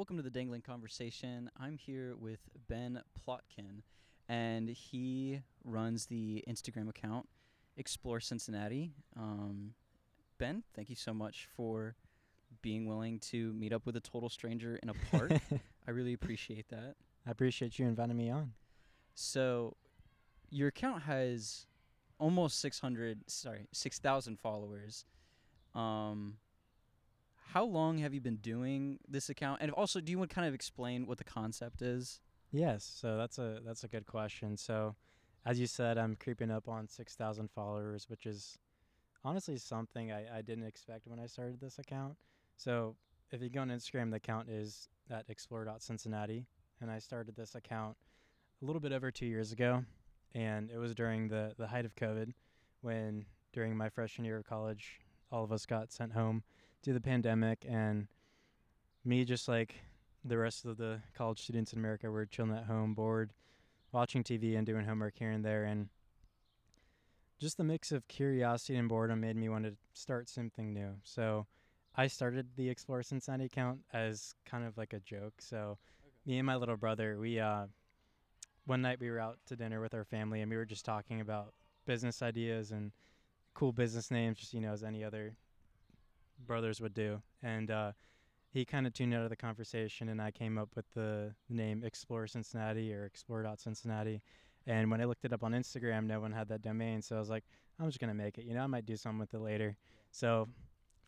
Welcome to the Dangling Conversation. I'm here with Ben Plotkin, and he runs the Instagram account Explore Cincinnati. Um, ben, thank you so much for being willing to meet up with a total stranger in a park. I really appreciate that. I appreciate you inviting me on. So, your account has almost 600, sorry, 6,000 followers. Um, how long have you been doing this account? And also, do you want to kind of explain what the concept is? Yes, so that's a that's a good question. So, as you said, I'm creeping up on 6,000 followers, which is honestly something I, I didn't expect when I started this account. So, if you go on Instagram, the account is at explore.cincinnati, and I started this account a little bit over two years ago, and it was during the the height of COVID, when during my freshman year of college, all of us got sent home due to the pandemic, and me just like the rest of the college students in America were chilling at home, bored, watching TV and doing homework here and there, and just the mix of curiosity and boredom made me want to start something new. So I started the Explore Cincinnati account as kind of like a joke. So me and my little brother, we uh, one night we were out to dinner with our family and we were just talking about business ideas and cool business names, just you know, as any other brothers would do. And uh, he kind of tuned out of the conversation, and I came up with the name Explore Cincinnati or Explore.Cincinnati. And when I looked it up on Instagram, no one had that domain, so I was like, I'm just gonna make it. You know, I might do something with it later. So,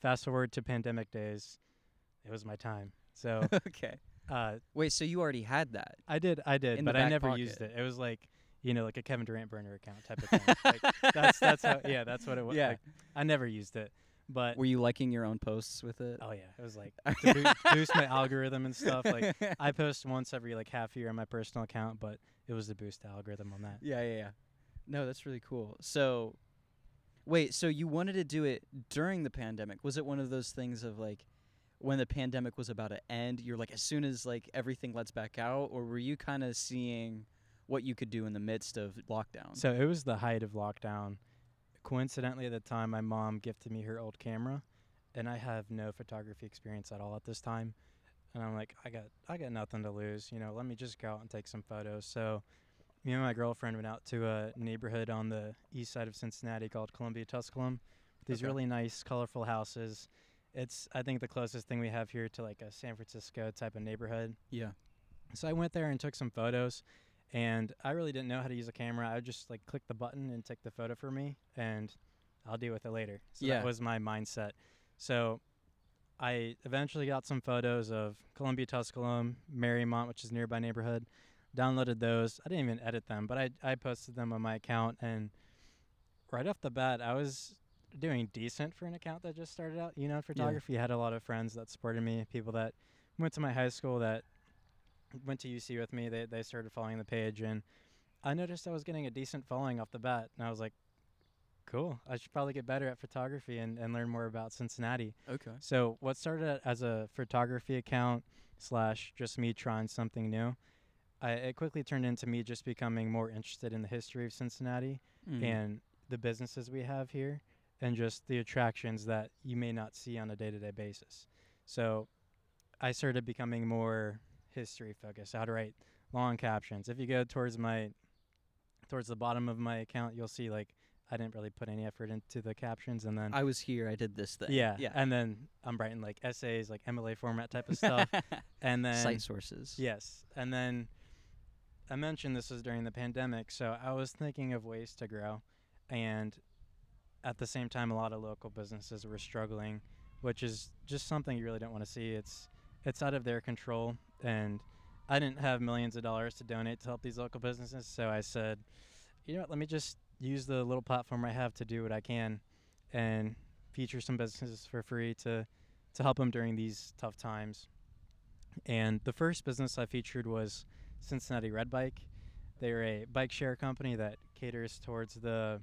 fast forward to pandemic days, it was my time. So, okay. uh, Wait, so you already had that? I did, I did, but I never pocket. used it. It was like, you know, like a Kevin Durant burner account type of thing. like, that's that's how, yeah, that's what it was. Yeah. Like, I never used it, but Were you liking your own posts with it? oh yeah, it was like to boo- boost my algorithm and stuff. Like I post once every like half year on my personal account, but it was to boost the algorithm on that. Yeah, yeah, yeah. No, that's really cool. So, wait, so you wanted to do it during the pandemic? Was it one of those things of like when the pandemic was about to end, you're like as soon as like everything lets back out, or were you kind of seeing what you could do in the midst of lockdown? So it was the height of lockdown. Coincidentally, at the time, my mom gifted me her old camera, and I have no photography experience at all at this time. And I'm like, I got, I got nothing to lose. You know, let me just go out and take some photos. So, me and my girlfriend went out to a neighborhood on the east side of Cincinnati called Columbia Tusculum. These Okay. really nice, colorful houses. It's, I think, the closest thing we have here to like a San Francisco type of neighborhood. yeah. So I went there and took some photos, and I really didn't know how to use a camera. I would just like click the button and take the photo for me, and I'll deal with it later. So Yeah. that was my mindset. So I eventually got some photos of Columbia Tusculum, Mariemont, which is a nearby neighborhood. Downloaded those. I didn't even edit them, but I I posted them on my account, and right off the bat, I was doing decent for an account that just started out. You know, in photography. I had a lot of friends that supported me, people that went to my high school that went to UC with me. They they started following the page, and I noticed I was getting a decent following off the bat, and I was like, "Cool, I should probably get better at photography and, and learn more about Cincinnati." Okay. So what started as a photography account slash just me trying something new, I, it quickly turned into me just becoming more interested in the history of Cincinnati Mm. and the businesses we have here and just the attractions that you may not see on a day-to-day basis. So I started becoming more history focused. How to write long captions. If you go towards my towards the bottom of my account, you'll see like I didn't really put any effort into the captions and then I was here. I did this thing. yeah, Yeah. and then I'm writing like essays, like MLA format type of stuff, and then Cite sources. Yes. And then I mentioned this was during the pandemic, so I was thinking of ways to grow. And at the same time, a lot of local businesses were struggling, which is just something you really don't want to see. It's it's out of their control, and I didn't have millions of dollars to donate to help these local businesses, so I said, you know what, let me just use the little platform I have to do what I can, and feature some businesses for free to to help them during these tough times. And the first business I featured was Cincinnati Red Bike. They're a bike share company that caters towards the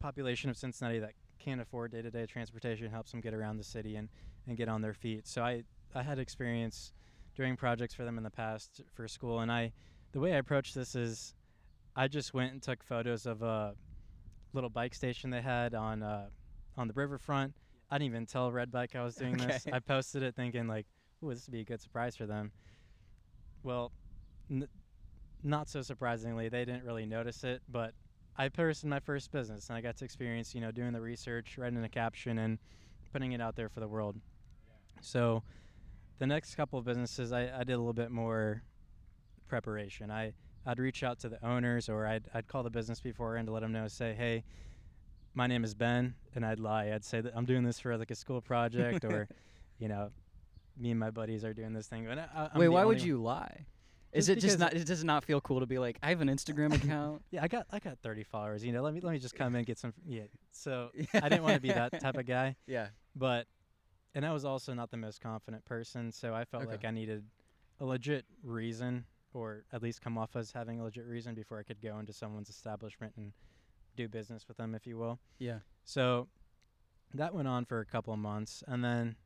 population of Cincinnati that can't afford day to day transportation, helps them get around the city and, and get on their feet. So I, I had experience doing projects for them in the past for school. And I, the way I approached this is I just went and took photos of a little bike station they had on, uh, on the riverfront. I didn't even tell Red Bike I was doing this. I posted it thinking like, ooh, this would be a good surprise for them. Well, n- not so surprisingly, they didn't really notice it, but I posted my first business and I got to experience, you know, doing the research, writing a caption, and putting it out there for the world. So, the next couple of businesses, I, I did a little bit more preparation. I I'd reach out to the owners or I'd I'd call the business beforehand to let them know, say, hey, my name is Ben, and I'd lie. I'd say that I'm doing this for like a school project or, you know, me and my buddies are doing this thing. But I, I'm Wait, why would you lie? Is it just not? It does not feel cool to be like, I have an Instagram account. Yeah, I got I got 30 followers. You know, let me let me just come in and get some. Yeah, so I didn't want to be that type of guy, Yeah. but and I was also not the most confident person, so I felt Okay. like I needed a legit reason, or at least come off as having a legit reason before I could go into someone's establishment and do business with them, if you will. Yeah. So that went on for a couple of months, and then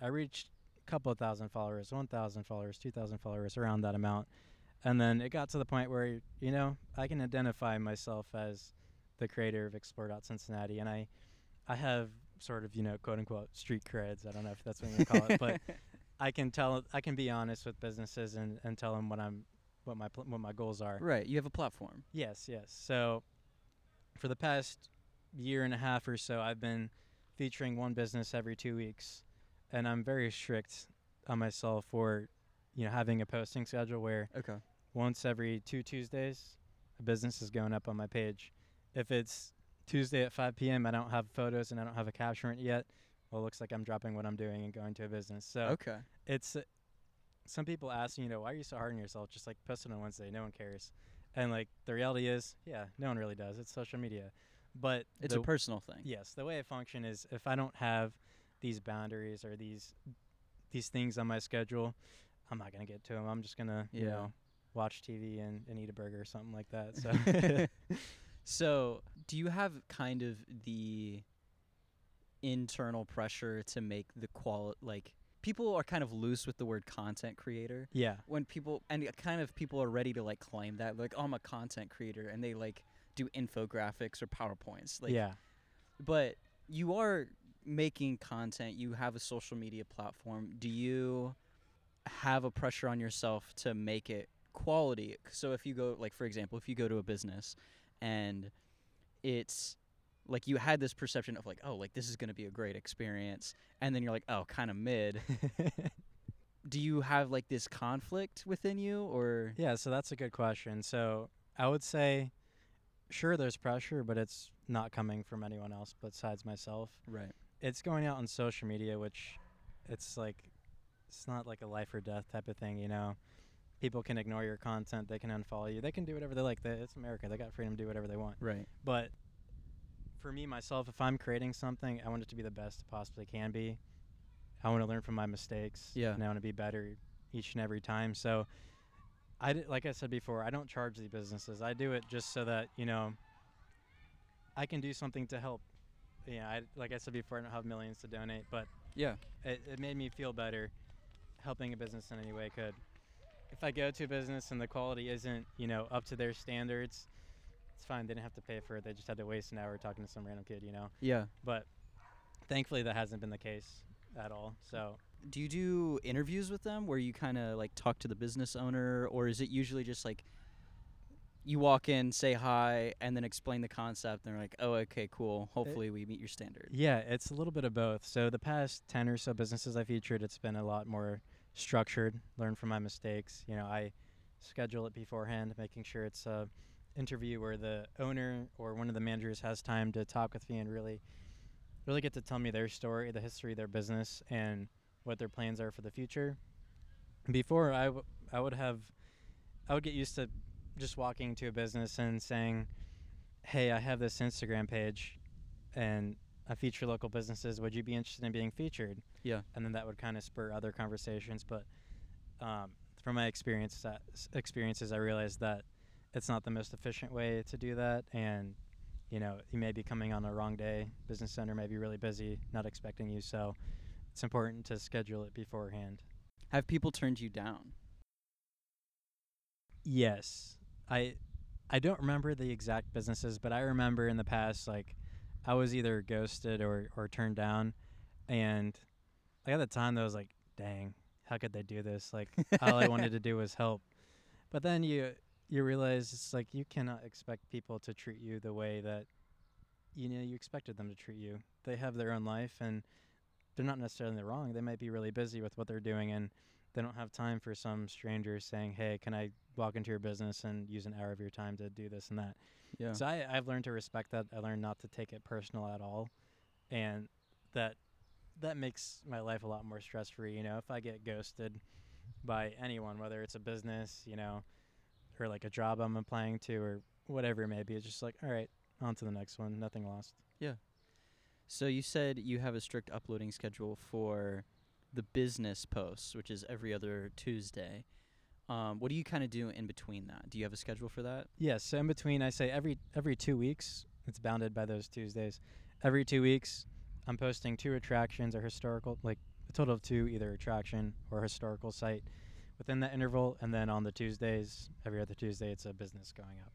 I reached a couple of thousand followers, 1,000 followers, 2,000 followers, around that amount. And then it got to the point where, you know, I can identify myself as the creator of Explore Cincinnati, and I, I have sort of, you know, quote unquote street creds. I don't know if that's what you call it, but I can tell, I can be honest with businesses and, and tell them what I'm, what my pl- what my goals are. Right. You have a platform. Yes, yes. So for the past year and a half or so, I've been featuring one business every two weeks, and I'm very strict on myself for, you know, having a posting schedule where Okay. once every two Tuesdays, a business is going up on my page. If it's Tuesday at 5 p.m., I don't have photos and I don't have a caption yet. Well, it looks like I'm dropping what I'm doing and going to a business. So Okay. it's uh, some people ask you know why are you so hard on yourself just like post it on wednesday no one cares and like the reality is yeah no one really does it's social media but It's a personal thing. yes the way i function is if i don't have these boundaries or these these things on my schedule i'm not gonna get to them i'm just gonna you know watch tv and, and eat a burger or something like that so so, do you have kind of the internal pressure to make the qual like people are kind of loose with the word content creator. Yeah. When people and kind of people are ready to like claim that like oh, I'm a content creator and they like do infographics or powerpoints like yeah. But you are making content you have a social media platform. Do you have a pressure on yourself to make it quality? So if you go like for example if you go to a business and it's like you had this perception of like oh like this is going to be a great experience and then you're like oh kind of mid do you have like this conflict within you or Yeah, so that's a good question. So I would say, sure, there's pressure, but it's not coming from anyone else besides myself. right It's going out on social media, which it's like, it's not like a life or death type of thing, you know? People can ignore your content, they can unfollow you, they can do whatever they like. They, it's America, they got freedom to do whatever they want. right But for me, myself, if I'm creating something, I want it to be the best it possibly can be. I want to learn from my mistakes. Yeah. And I want to be better each and every time. So, I d- like I said before, I don't charge the businesses. I do it just so that you know I can do something to help. Yeah, I, like I said before, I don't have millions to donate, but yeah it, it made me feel better helping a business in any way I could. If I go to a business and the quality isn't, you know, up to their standards, it's fine. They didn't have to pay for it. They just had to waste an hour talking to some random kid, you know. yeah But thankfully, that hasn't been the case at all. So do you do interviews with them where you kind of like talk to the business owner or is it usually just like you walk in say hi and then explain the concept and they're like oh okay cool hopefully we meet your standard yeah, it's a little bit of both. So the past ten or so businesses I featured, it's been a lot more structured. Learn from my mistakes. You know, I schedule it beforehand, making sure it's a interview where the owner or one of the managers has time to talk with me and really, really get to tell me their story, the history of their business, and what their plans are for the future. Before I, w- I would have, I would get used to just walking to a business and saying, "Hey, I have this Instagram page, and I feature local businesses. Would you be interested in being featured?" Yeah. And then that would kind of spur other conversations. But um, from my experience, that, experiences, I realized that it's not the most efficient way to do that, and you know, you may be coming on a wrong day. Business owner may be really busy, not expecting you. So it's important to schedule it beforehand. have people turned you down Yes. I I don't remember the exact businesses, but I remember in the past like I was either ghosted or or turned down and like at the time I was like, dang, how could they do this? Like all I wanted to do was help. But then you you realize it's like you cannot expect people to treat you the way that you know you expected them to treat you. They have their own life and they're not necessarily wrong. They might be really busy with what they're doing and they don't have time for some stranger saying, "Hey, can I walk into your business and use an hour of your time to do this and that?" Yeah. So I, I've learned to respect that. I learned not to take it personal at all, and that that makes my life a lot more stress free. You know, if I get ghosted by anyone, whether it's a business, you know, or like a job I'm applying to, or whatever it may be, it's just like, all right, on to the next one. Nothing lost. Yeah. So you said you have a strict uploading schedule for the business posts, which is every other Tuesday. Um, what do you kind of do in between that? Do you have a schedule for that? Yes. So in between, I say every every two weeks. It's bounded by those Tuesdays. Every two weeks, I'm posting two attractions or historical, like a total of two, either attraction or historical site within that interval. And then on the Tuesdays, every other Tuesday, it's a business going up.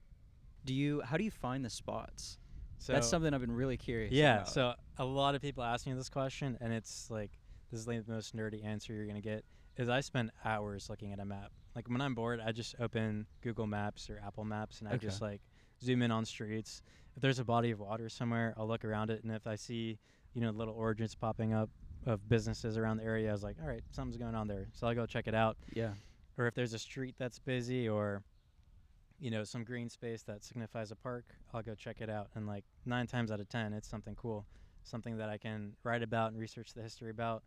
Do you? How do you find the spots? So That's something I've been really curious. Yeah. about. So a lot of people ask me this question, and it's like this is like the most nerdy answer you're gonna get. Is I spend hours looking at a map. Like when I'm bored, I just open Google Maps or Apple Maps, and I Okay. just like zoom in on streets. If there's a body of water somewhere, I'll look around it, and if I see you know little origins popping up of businesses around the area, I was like, all right, something's going on there, so I'll go check it out. yeah, Or if there's a street that's busy, or you know some green space that signifies a park, I'll go check it out. And like nine times out of ten, it's something cool, something that I can write about and research the history about.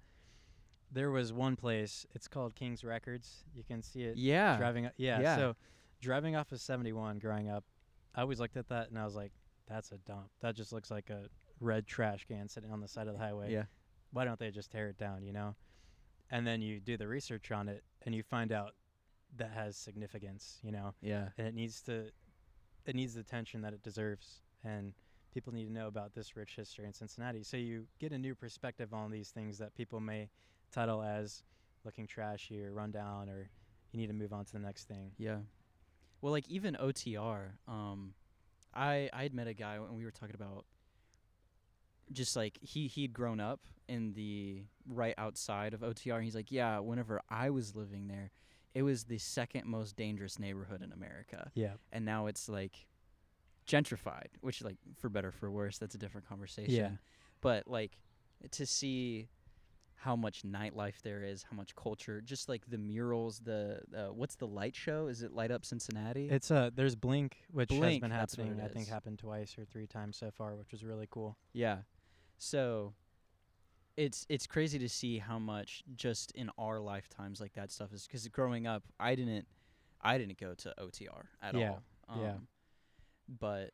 There was one place. It's called King's Records. You can see it yeah, driving. Yeah, Yeah. So driving off of 71, growing up, I always looked at that and I was like, "That's a dump. That just looks like a red trash can sitting on the side of the highway. yeah, Why don't they just tear it down?" You know. And then you do the research on it, and you find out that has significance. You know, yeah, and it needs to, it needs the attention that it deserves, and people need to know about this rich history in Cincinnati. So you get a new perspective on these things that people may title as looking trashy or rundown, or you need to move on to the next thing. yeah. Well, like even OTR. Um, I I had met a guy when we were talking about just like he he'd grown up in the right outside of OTR. And he's like, yeah. Whenever I was living there, it was the second most dangerous neighborhood in America. Yeah. and now it's like gentrified, which like for better for worse, that's a different conversation. Yeah. But like to see how much nightlife there is, how much culture, just like the murals, the uh, what's the light show? Is it Light Up Cincinnati? It's uh there's Blink, which has been happening. I think happened twice or three times so far, which was really cool. yeah. So it's it's crazy to see how much just in our lifetimes like that stuff is because growing up I didn't I didn't go to OTR at Yeah, all. yeah. Um, But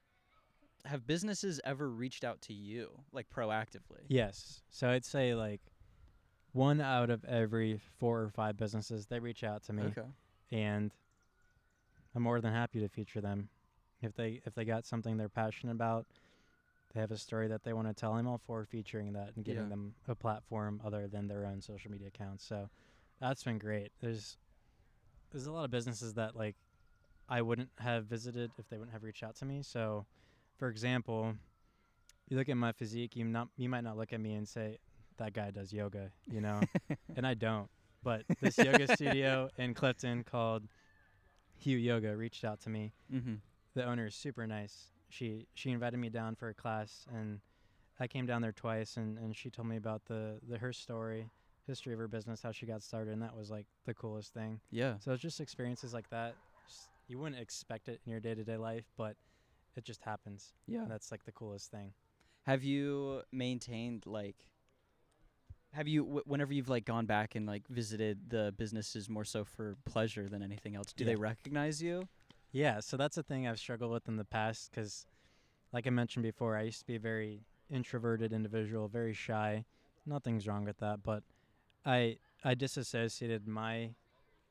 have businesses ever reached out to you like proactively? Yes. So I'd say like one out of every four or five businesses they reach out to me. Okay. and I'm more than happy to feature them. If they if they got something they're passionate about, they have a story that they want to tell. I'm all for featuring that and giving Yeah. them a platform other than their own social media accounts. So that's been great. There's there's a lot of businesses that like I wouldn't have visited if they wouldn't have reached out to me. So, for example, you look at my physique, you not you might not look at me and say that guy does yoga, you know, and I don't. But this yoga studio in Clifton called Hugh Yoga reached out to me. Mm-hmm. The owner is super nice. She she invited me down for a class, and I came down there twice, and, and she told me about the, the her story, history of her business, how she got started, and that was like the coolest thing. Yeah. So it's just experiences like that. Just, you wouldn't expect it in your day to day life, but it just happens. Yeah. And that's like the coolest thing. Have you maintained like? Have you, w- whenever you've like gone back and like visited the businesses more so for pleasure than anything else, do Yeah. they recognize you? Yeah, so that's a thing I've struggled with in the past because, like I mentioned before, I used to be a very introverted individual, very shy. Nothing's wrong with that, but I I disassociated my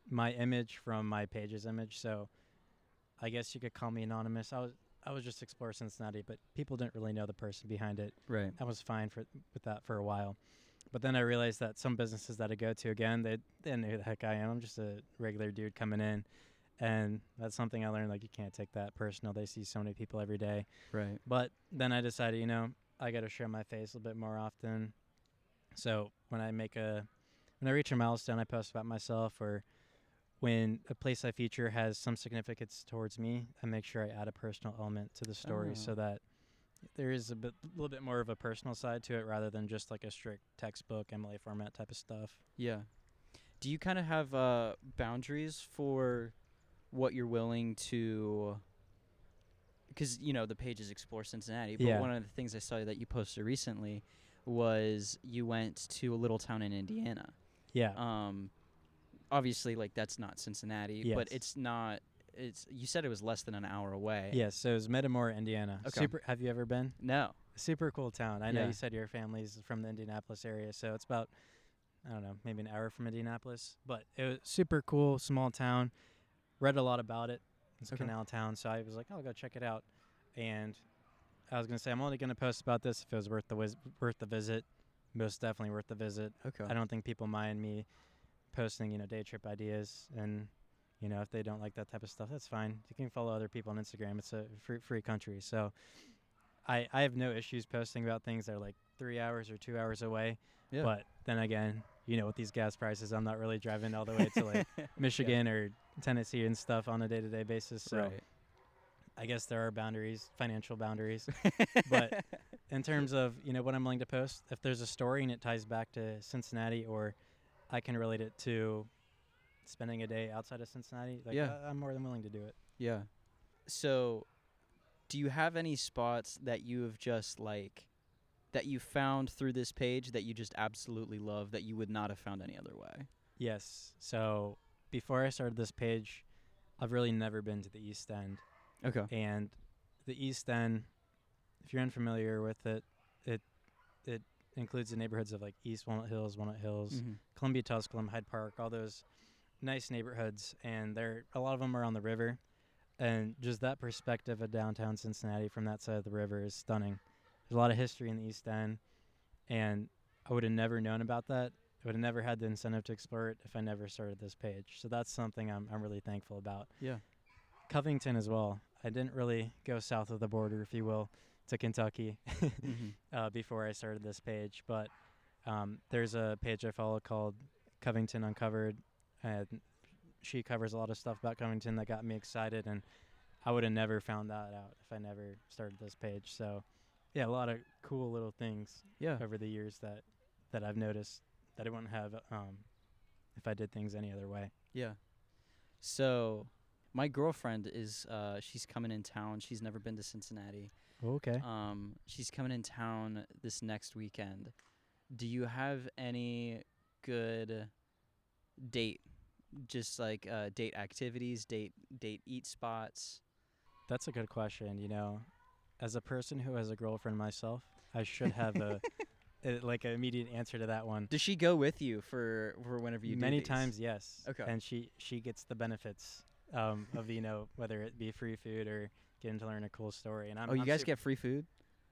my image from my page's image. So I guess you could call me anonymous. I was I was just Explore Cincinnati, but people didn't really know the person behind it. Right. I was fine for with that for a while. But then I realized that some businesses that I go to again, they they didn't know who the heck I am. I'm just a regular dude coming in. And that's something I learned like you can't take that personal. They see so many people every day. Right. But then I decided, you know, I got to show my face a little bit more often. So when I make a when I reach a milestone, I post about myself, or when a place I feature has some significance towards me, I make sure I add a personal element to the story Oh. so that there is a bit, little bit more of a personal side to it rather than just like a strict textbook MLA format type of stuff. Yeah. Do you kind of have uh, boundaries for what you're willing to? Because you know the pages Explore Cincinnati, but Yeah. one of the things I saw that you posted recently was you went to a little town in Indiana. Yeah. Um, obviously, like that's not Cincinnati, but it's not. It's you said it was less than an hour away. yes. So it's Metamora, Indiana. Okay. Super. Have you ever been? No. Super cool town. I know you said your family's from the Indianapolis area, so it's about I don't know, maybe an hour from Indianapolis. But it was super cool, small town. Read a lot about it. It's a Okay. canal town, so I was like, oh, I'll go check it out. And I was gonna say I'm only gonna post about this if it was worth the wiz- worth the visit. Most definitely worth the visit. Okay. I don't think people mind me posting, you know, day trip ideas and you know, if they don't like that type of stuff, that's fine. You can follow other people on Instagram. It's a free free country. So I I have no issues posting about things that are like 3 hours or 2 hours away. Yeah. But then again, you know, with these gas prices, I'm not really driving all the way to like Michigan or Tennessee and stuff on a day-to-day basis. So right. I guess there are boundaries, financial boundaries. but in terms of you know what I'm willing to post, if there's a story and it ties back to Cincinnati, or I can relate it to spending a day outside of Cincinnati, like Yeah. I, I'm more than willing to do it. Yeah. So, do you have any spots that you have just like that you found through this page that you just absolutely love that you would not have found any other way? Yes. So before I started this page, I've really never been to the East End, Okay. and the East End, if you're unfamiliar with it, it it includes the neighborhoods of like East Walnut Hills, Walnut Hills, Mm-hmm. Columbia, Tusculum, Hyde Park, all those nice neighborhoods, and there a lot of them are on the river, and just that perspective of downtown Cincinnati from that side of the river is stunning. There's a lot of history in the East End, and I would have never known about that. I would have never had the incentive to explore it if I never started this page. So that's something I'm I'm really thankful about. Yeah. Covington as well. I didn't really go south of the border, if you will, to Kentucky mm-hmm. uh, before I started this page, but um, there's a page I follow called Covington Uncovered, and she covers a lot of stuff about Covington that got me excited, and I would have never found that out if I never started this page. So, yeah, a lot of cool little things Yeah. over the years that that I've noticed that I wouldn't have um, if I did things any other way. Yeah. So, my girlfriend is uh she's coming in town. She's never been to Cincinnati. Okay. Um she's coming in town this next weekend. Do you have any good date just like uh date activities, date date eat spots? That's a good question. You know, as a person who has a girlfriend myself, I should have a, a like an immediate answer to that one. Does she go with you for for whenever you do Many times, yes. Okay. And she she gets the benefits um, of you know whether it be free food or getting to learn a cool story. And I'm oh, you I'm guys get free food?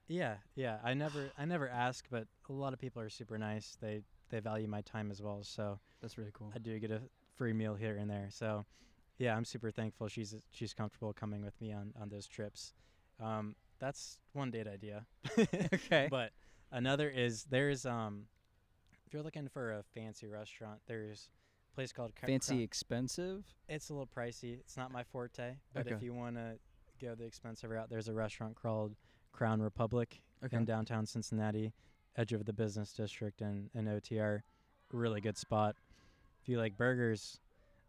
yeah yeah. I never I never ask, but a lot of people are super nice. They they value my time as well. So That's really cool. I do get a free meal here and there. So yeah, I'm super thankful she's she's comfortable coming with me on on those trips. Um, that's one date idea. okay. But another is there's um if you're looking for a fancy restaurant, there's a place called Fancy Crown- expensive? it's a little pricey. It's not my forte, but if you want to go the expensive route, there's a restaurant called Crown Republic Okay. in downtown Cincinnati, edge of the business district and and OTR. Really good spot. If you like burgers,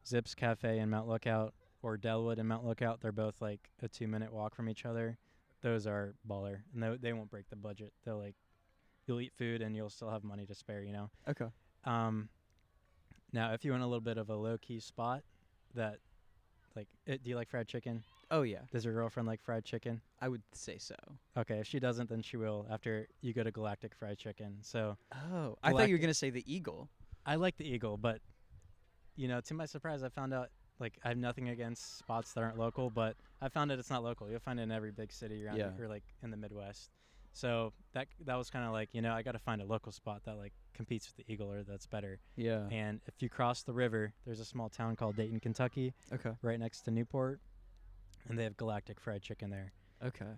Zips Cafe in Mount Lookout or Delwood in Mount Lookout, they're both like a two minute walk from each other. Those are baller, and they they won't break the budget. They'll like you'll eat food and you'll still have money to spare. You know. Okay. Um, now, if you want a little bit of a low key spot, that like, it, do you like fried chicken? Oh yeah, Does your girlfriend like fried chicken? I would say so. Okay, if she doesn't, then she will after you go to Galactic Fried Chicken. So Oh, I thought you were gonna say the eagle. I like the Eagle, but you know, to my surprise, I found out like I have nothing against spots that aren't local, but I found that it's not local. You'll find it in every big city around Yeah. or like in the Midwest. So that that was kind of like you know I got to find a local spot that like competes with the Eagle or that's better. Yeah. And if you cross the river, there's a small town called Dayton, Kentucky, Okay. right next to Newport, and they have Galactic Fried Chicken there. Okay.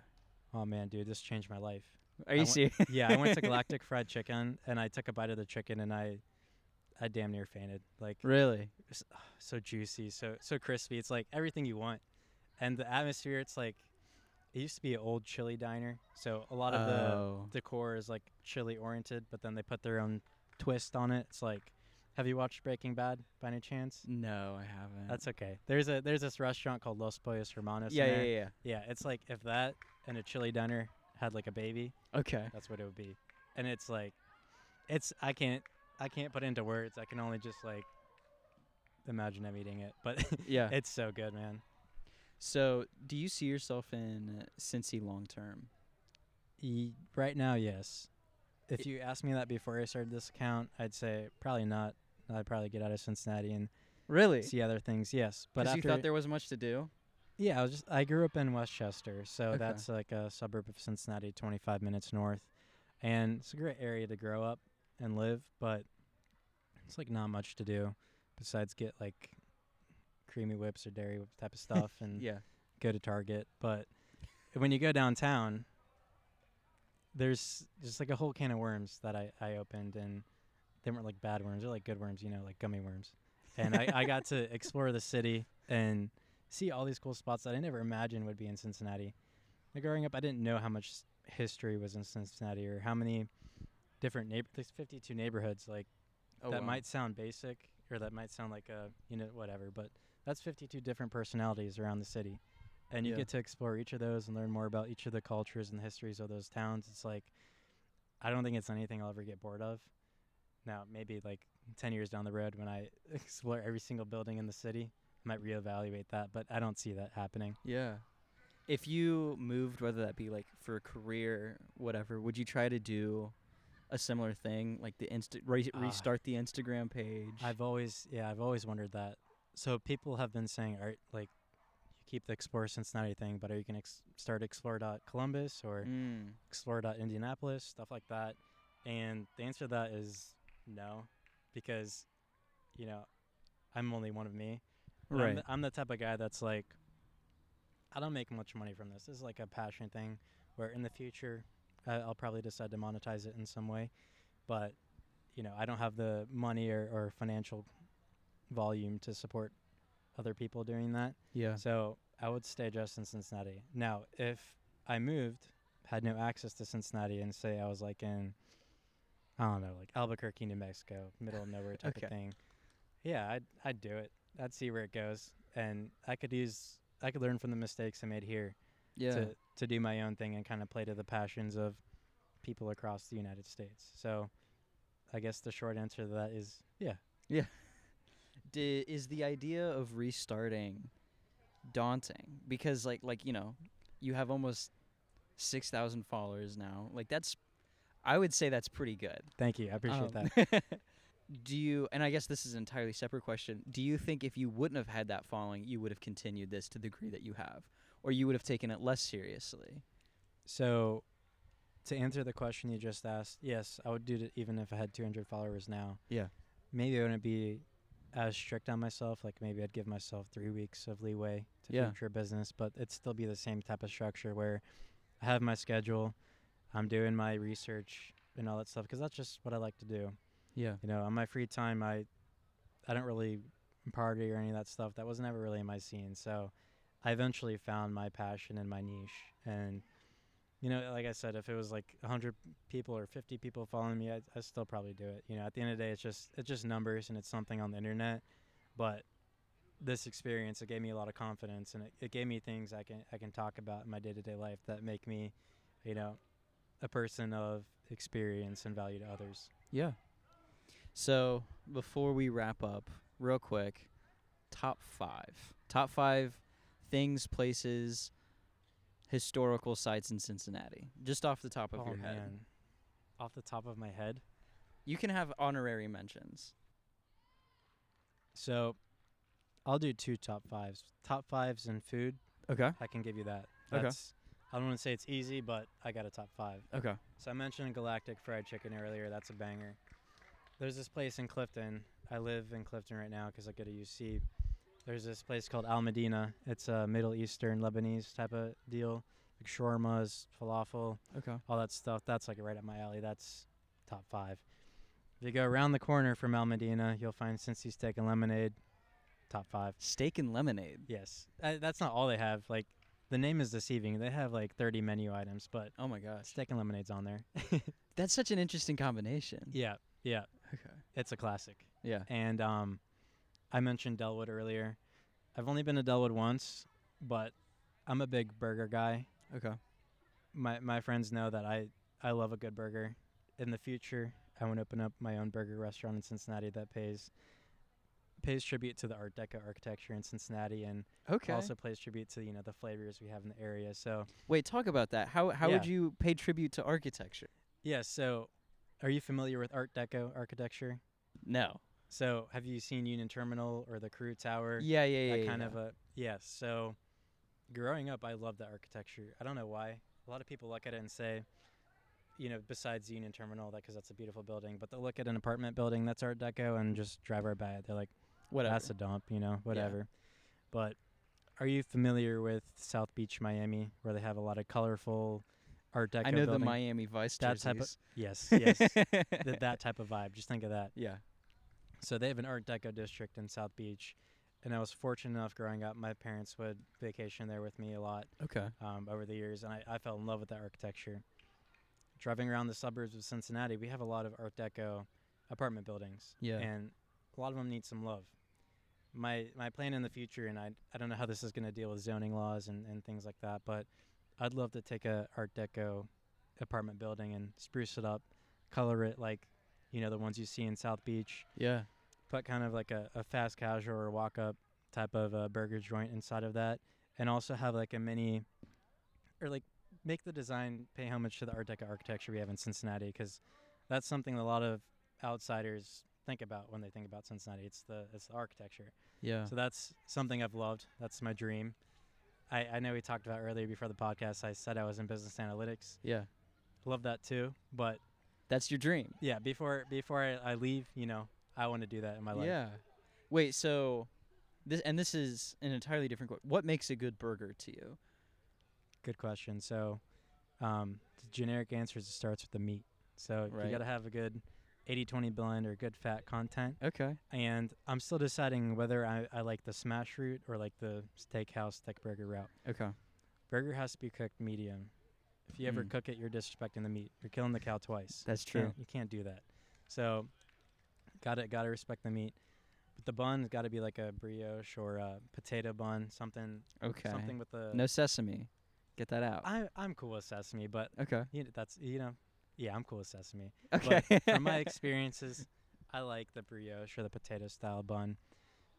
Oh man, dude, this changed my life. Are I you serious? yeah, I went to Galactic Fried Chicken and I took a bite of the chicken and I I damn near fainted. Like Really? s- so juicy, so so crispy. It's like everything you want, and the atmosphere. It's like it used to be an old chili diner, so a lot of oh. the decor is like chili oriented, but then they put their own twist on it. It's like, have you watched Breaking Bad by any chance? no, I haven't. That's okay. There's a there's this restaurant called Los Pollos Hermanos. yeah, yeah, yeah, Yeah, it's like if that and a chili diner had like a baby. Okay. that's what it would be. And it's like, it's I can't I can't put into words. I can only just like imagine I'm eating it, but Yeah. it's so good, man. so, do you see yourself in Cincy long term? E- right now, yes. If It- you asked me that before I started this account, I'd say probably not. I'd probably get out of Cincinnati and Really? see other things. Yes, but after you thought there was much to do. Yeah, I was just I grew up in West Chester, so Okay. that's like a suburb of Cincinnati, 25 minutes north. And it's a great area to grow up and live, but it's like not much to do besides get like creamy whips or dairy whip type of stuff and Yeah. go to Target. But when you go downtown, there's just like a whole can of worms that I, I opened and they weren't like bad worms, they're like good worms, you know, like gummy worms. And I, I got to explore the city and see all these cool spots that I never imagined would be in Cincinnati. Like growing up, I didn't know how much history was in Cincinnati or how many different neighbor. There's 52 neighborhoods. Like Oh, that wow. might sound basic or that might sound like a you know whatever, but that's 52 different personalities around the city, and you Yeah. get to explore each of those and learn more about each of the cultures and the histories of those towns. It's like I don't think it's anything I'll ever get bored of. Now maybe like 10 years down the road when I explore every single building in the city, I might reevaluate that, but I don't see that happening. Yeah. If you moved, whether that be like for a career, whatever, would you try to do a similar thing, like the insta re- Ah. restart the Instagram page? I've always, yeah, I've always wondered that. So people have been saying, "Are like, you keep the Explore Cincinnati thing, but are you gonna ex- start Explore dot Columbus or Mm. Explore dot Indianapolis, stuff like that?" And the answer to that is no, because, you know, I'm only one of me. But I'm Right. the, I'm the type of guy that's like, I don't make much money from this. This is like a passion thing, where in the future, I, I'll probably decide to monetize it in some way, but you know, I don't have the money or, or financial volume to support other people doing that. Yeah. So I would stay just in Cincinnati. Now, if I moved, had no access to Cincinnati, and say I was like in, I don't know, like Albuquerque, New Mexico, middle of nowhere type Okay. of thing. Yeah, I'd I'd do it. I'd see where it goes, and I could use I could learn from the mistakes I made here Yeah. to to do my own thing and kind of play to the passions of people across the United States. So, I guess the short answer to that is yeah. Yeah. Di- is the idea of restarting daunting because like like you know you have almost 6000 followers now like that's i would say that's pretty good Thank you. I appreciate Um, that. do you and i guess this is an entirely separate question do you think if you wouldn't have had that following you would have continued this to the degree that you have or you would have taken it less seriously So, to answer the question you just asked, yes, I would do it even if I had 200 followers now. Yeah. Maybe I wouldn't be as strict on myself. Like maybe I'd give myself three weeks of leeway to Yeah. future business, but it'd still be the same type of structure where I have my schedule, I'm doing my research and all that stuff because that's just what I like to do. yeah You know, on my free time, I I don't really party or any of that stuff. That was never really in my scene. So I eventually found my passion and my niche. And you know, like I said, if it was like 100 people or 50 people following me, I I still probably do it. You know, at the end of the day, it's just it's just numbers and it's something on the internet. But this experience, it gave me a lot of confidence and it, it gave me things I can I can talk about in my day to day life that make me, you know, a person of experience and value to others. yeah so before we wrap up real quick top five top five things places historical sites in cincinnati just off the top of oh your head man, off the top of my head. You can have honorary mentions. So, I'll do two top fives. Top fives in food. Okay. I can give you that. Okay. That's, I don't want to say it's easy, but I got a top five. Okay. So I mentioned Galactic Fried Chicken earlier. That's a banger. There's this place in Clifton. I live in Clifton right now because I go to UC. There's this place called Al Medina. It's a Middle Eastern Lebanese type of deal, like shawarmas, falafel, Okay. all that stuff. That's like right up my alley. That's top five. If you go around the corner from Al Medina, you'll find Cincy Steak and Lemonade, top five. Steak and lemonade. Yes, uh, that's not all they have. Like, the name is deceiving. They have like 30 menu items, but Oh my gosh. steak and lemonade's on there. That's such an interesting combination. yeah, yeah, Okay. it's a classic. Yeah. And um, I mentioned Delwood earlier. I've only been to Delwood once, but I'm a big burger guy. Okay. My my friends know that I I love a good burger. In the future, I want to open up my own burger restaurant in Cincinnati that pays pays tribute to the Art Deco architecture in Cincinnati and Okay. also pays tribute to you know the flavors we have in the area. So Wait, talk about that. How how would you pay tribute to architecture? yeah, so are you familiar with Art Deco architecture? No. So have you seen Union Terminal or the Carew Tower? Yeah, yeah, yeah. that yeah, kind yeah. of a yes. So growing up, I loved the architecture. I don't know why. A lot of people look at it and say, you know, besides Union Terminal, that because that's a beautiful building, but they'll look at an apartment building that's Art Deco and just drive right by it. They're like, whatever. that's a dump, you know, whatever. But are you familiar with South Beach, Miami, where they have a lot of colorful Art Deco? I know the? Miami Vice That type of- Yes, yes, th- that type of vibe. Just think of that. Yeah. So they have an Art Deco district in South Beach, and I was fortunate enough growing up. My parents would vacation there with me a lot Okay. um, over the years, and I, I fell in love with that architecture. Driving around the suburbs of Cincinnati, we have a lot of Art Deco apartment buildings, Yeah. and a lot of them need some love. My my plan in the future, and I I don't know how this is going to deal with zoning laws and, and things like that, but I'd love to take a Art Deco apartment building and spruce it up, color it like, you know, the ones you see in South Beach, Yeah. put kind of like a, a fast casual or walk up type of a burger joint inside of that, and also have like a mini, or like make the design pay homage to the Art Deco architecture we have in Cincinnati, because that's something a lot of outsiders think about when they think about Cincinnati. It's the it's the architecture. Yeah. So that's something I've loved. That's my dream. I, I know we talked about earlier before the podcast. I said I was in business analytics. yeah. Love that too. But That's your dream. yeah, before before I, I leave, you know, I want to do that in my life. Yeah. Wait, so this and this is an entirely different question. What makes a good burger to you? Good question. So, um, the generic answer is it starts with the meat. So Right. you got to have a good 80-20 blend or good fat content. Okay. And I'm still deciding whether I, I like the smash route or like the steakhouse thick burger route. Okay. Burger has to be cooked medium. If you ever Mm. cook it, you're disrespecting the meat. You're killing the cow twice. That's You can't- true. You can't do that. So, gotta gotta respect the meat. But the bun's got to be like a brioche or a potato bun, something Okay. something with the. No sesame. Get that out. I I'm cool with sesame, but okay. you know, that's you know, yeah, I'm cool with sesame. Okay. From my experiences, I like the brioche or the potato style bun.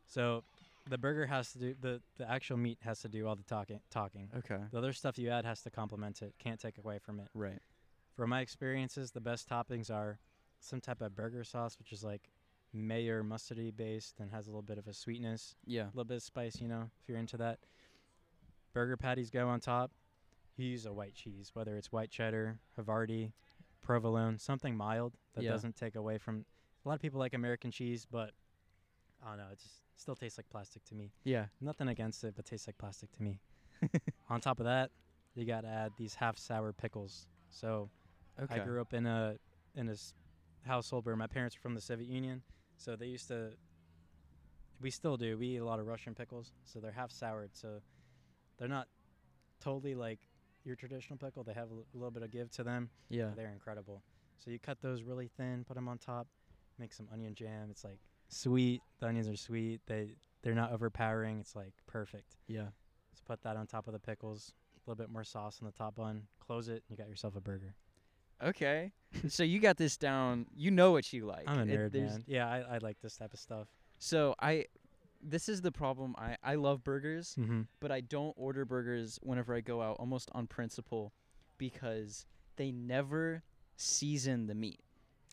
So, the burger has to do the the actual meat has to do all the talking talking. okay. The other stuff you add has to complement it. Can't take away from it. Right. From my experiences, the best toppings are some type of burger sauce, which is like mayo mustardy based and has a little bit of a sweetness, Yeah. a little bit of spice, you know, if you're into that. Burger patties go on top. You use a white cheese, whether it's white cheddar, Havarti, provolone, something mild that Yeah. doesn't take away from. A lot of people like American cheese, but I don't know, It's just still tastes like plastic to me. Yeah. Nothing against it, but tastes like plastic to me. on top of that, you got to add these half sour pickles. So Okay. I grew up in a in a s- household where my parents were from the Soviet Union, so they used to. We still do. We eat a lot of Russian pickles, so they're half soured. So they're not totally like your traditional pickle. They have a l- little bit of give to them. yeah. They're incredible. So you cut those really thin, put them on top, make some onion jam. It's like sweet. The onions are sweet. They they're not overpowering. It's like perfect. Yeah. Just put that on top of the pickles. A little bit more sauce on the top bun. Close it. You got yourself a burger. Okay. so you got this down. You know what you like. I'm a nerd, there's- man. Yeah, I, I like this type of stuff. So I, this is the problem. I I love burgers, Mm-hmm. but I don't order burgers whenever I go out, almost on principle, because they never season the meat.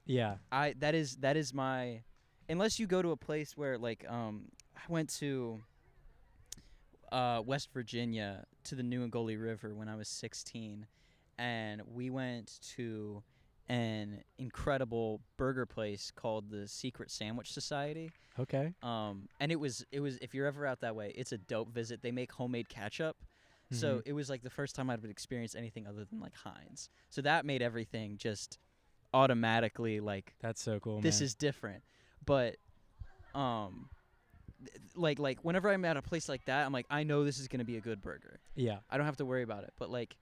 Yeah. I that is that is my, unless you go to a place where like um I went to. Uh, West Virginia to the New Angoli River when I was 16, and we went to an incredible burger place called the Secret Sandwich Society. Okay. Um, and it was it was if you're ever out that way, it's a dope visit. They make homemade ketchup. So Mhm. it was like the first time I'd experienced anything other than like Heinz. So that made everything just automatically like That's so cool. this man. is different. But um th- like like whenever I'm at a place like that, I'm like I know this is going to be a good burger. yeah. I don't have to worry about it. But like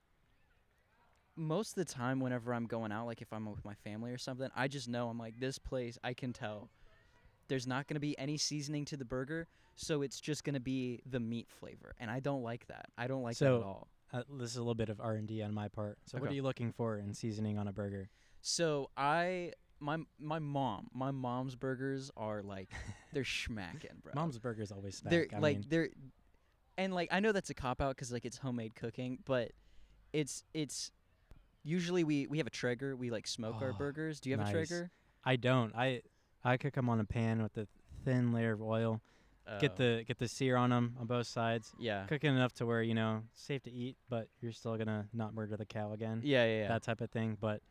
most of the time whenever I'm going out like if I'm with my family or something, I just know I'm like this place I can tell there's not going to be any seasoning to the burger, so it's just going to be the meat flavor. And I don't like that. I don't like that at all. Uh, this is a little bit of R and D on my part. So, what Okay. are you looking for in seasoning on a burger? So I my my mom, my mom's burgers are like they're schmacking, bro. Mom's burgers always back. they're I like mean, they're and like I know that's a cop out because like it's homemade cooking, but it's it's usually we we have a Traeger. We like smoke our Oh, burgers. Do you have nice. a Traeger? I don't. I I cook them on a pan with a thin layer of oil. Get Oh, the get the sear on them on both sides. yeah cooking enough to where you know safe to eat, but you're still gonna not murder the cow again. yeah yeah. yeah. That type of thing. But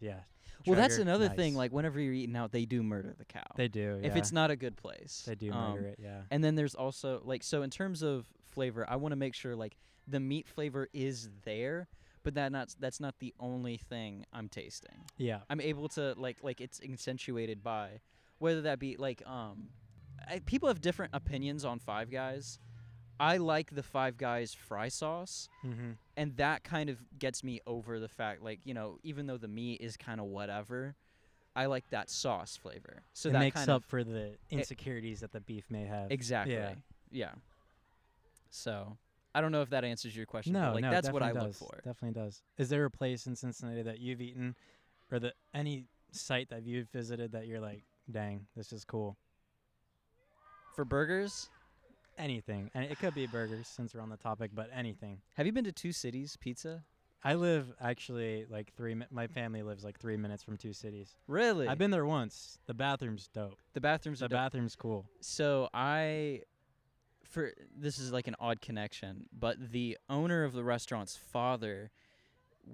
yeah. well, that's another thing. Like whenever you're eating out, they do murder the cow. they do. if it's not a good place, they do Um, murder it. Yeah. And then there's also like so in terms of flavor, I want to make sure like the meat flavor is there, but that not that's not the only thing I'm tasting. Yeah. I'm able to like like it's accentuated by whether that be like um I, people have different opinions on Five Guys. I like the Five Guys fry sauce Mm-hmm. and that kind of gets me over the fact like, you know, even though the meat is kind of whatever, I like that sauce flavor. So it that makes up of for the insecurities that the beef may have. exactly. Yeah. Yeah. So, I don't know if that answers your question. No, like no, that's what I definitely look for. Definitely does. Is there a place in Cincinnati that you've eaten, or that any site that you've visited that you're like, dang, this is cool? For burgers, Anything, and it could be burgers since we're on the topic, but anything. have you been to Two Cities Pizza? I live actually like three. Mi- my family lives like three minutes from two cities. Really? I've been there once. The bathroom's dope. the bathrooms The bathroom's cool. So I, for this is like an odd connection, but the owner of the restaurant's father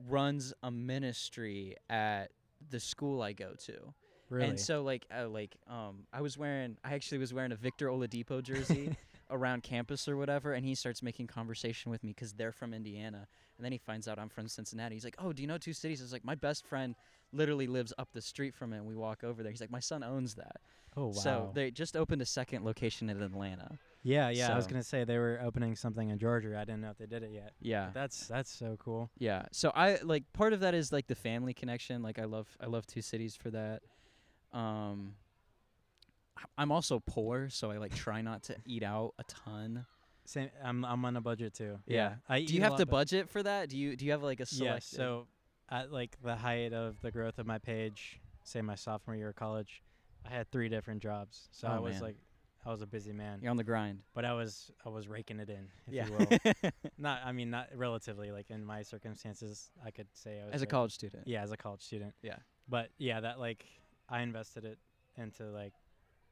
runs a ministry at the school I go to, Really. and so like uh, like um I was wearing I actually was wearing a Victor Oladipo jersey around campus or whatever, and he starts making conversation with me because they're from Indiana, and then he finds out I'm from Cincinnati. He's like, "Oh, do you know Two Cities?" I was like, "My best friend." Literally lives up the street from it. And we walk over there. He's like, my son owns that. oh wow. So they just opened a second location in Atlanta. yeah, yeah. I was gonna say they were opening something in Georgia. I didn't know if they did it yet. Yeah. But that's that's so cool. Yeah. So I like part of that is like the family connection. Like I love I love two cities for that. Um I'm also poor, so I like try not to eat out a ton. Same. I'm I'm on a budget too. Yeah. I Do you have to budget for that? Do you do you have like a select Yes. So, at like the height of the growth of my page, say my sophomore year of college, I had three different jobs. So Oh, I was man. like, I was a busy man. you're on the grind? But I was I was raking it in, if yeah. you will. not I mean not relatively like in my circumstances, I could say I was As a college student. Yeah, as a college student. Yeah. But yeah, that like I invested it into like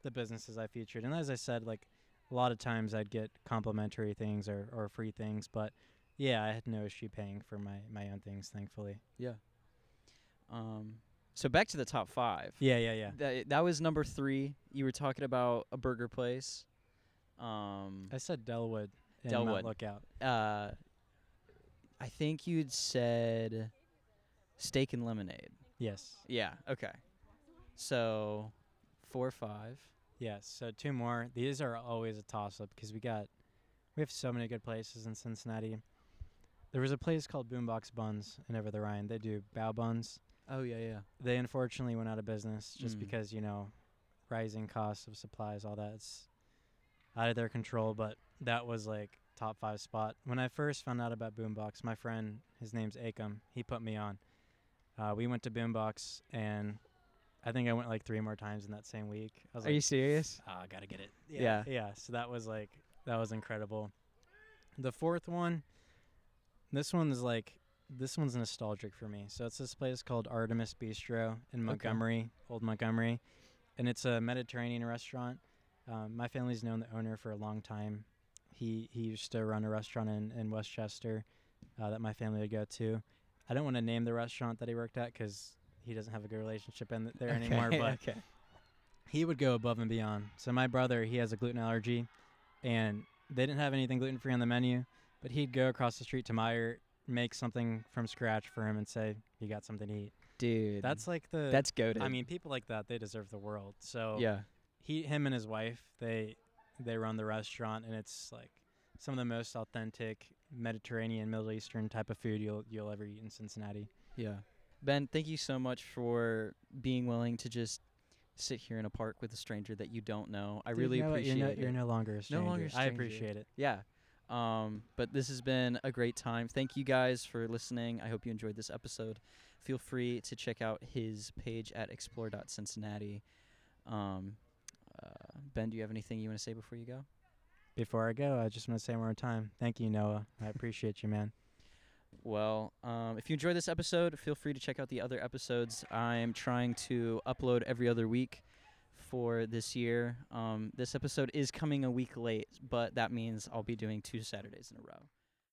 the businesses I featured, and as I said, like a lot of times I'd get complimentary things or or free things, but yeah, I had no issue paying for my my own things, thankfully. Yeah. Um so back to the top 5. Yeah, yeah, yeah. That that was number 3. You were talking about a burger place. Um I said Delwood. Delwood. Lookout. uh I think you'd said steak and lemonade. Yes. Yeah. Okay. So four or five. Yes. So two more. These are always a toss up because we got we have so many good places in Cincinnati. There was a place called Boombox Buns in Over the Rhine. They do bao buns. Oh yeah, yeah. They unfortunately went out of business just Mm. because you know rising costs of supplies, all that. It's out of their control. But that was like top five spot. When I first found out about Boombox, my friend, his name's Akam, he put me on. Uh, we went to Boombox and I think I went like three more times in that same week. I was Are like, you serious? oh, I gotta get it. Yeah. Yeah. So that was like that was incredible. The fourth one, this one's like this one's nostalgic for me. So it's this place called Artemis Bistro in Montgomery, Old Montgomery, and it's a Mediterranean restaurant. Um, my family's known the owner for a long time. He he used to run a restaurant in in West Chester uh, that my family would go to. I don't want to name the restaurant that he worked at because he doesn't have a good relationship in there anymore. But okay. he would go above and beyond. So my brother, he has a gluten allergy, and they didn't have anything gluten free on the menu, but he'd go across the street to Meijer, make something from scratch for him, and say, "You got something to eat." dude. That's like the. that's goaded. I mean, people like that they deserve the world. So yeah, he, him, and his wife they they run the restaurant, and it's like some of the most authentic Mediterranean, Middle Eastern type of food you'll you'll ever eat in Cincinnati. yeah. Ben, thank you so much for being willing to just sit here in a park with a stranger that you don't know. I Dude, really what? appreciate you're no, it. You're no longer a stranger. No longer a I stranger. appreciate it. Yeah. Um, but this has been a great time. Thank you guys for listening. I hope you enjoyed this episode. Feel free to check out his page at explore.cincinnati. Um, uh, ben, do you have anything you want to say before you go? Before I go, I just want to say one more time, thank you, Noah. I appreciate you, man. Well, um, if you enjoyed this episode, feel free to check out the other episodes. I'm trying to upload every other week for this year. Um, this episode is coming a week late, but that means I'll be doing two Saturdays in a row.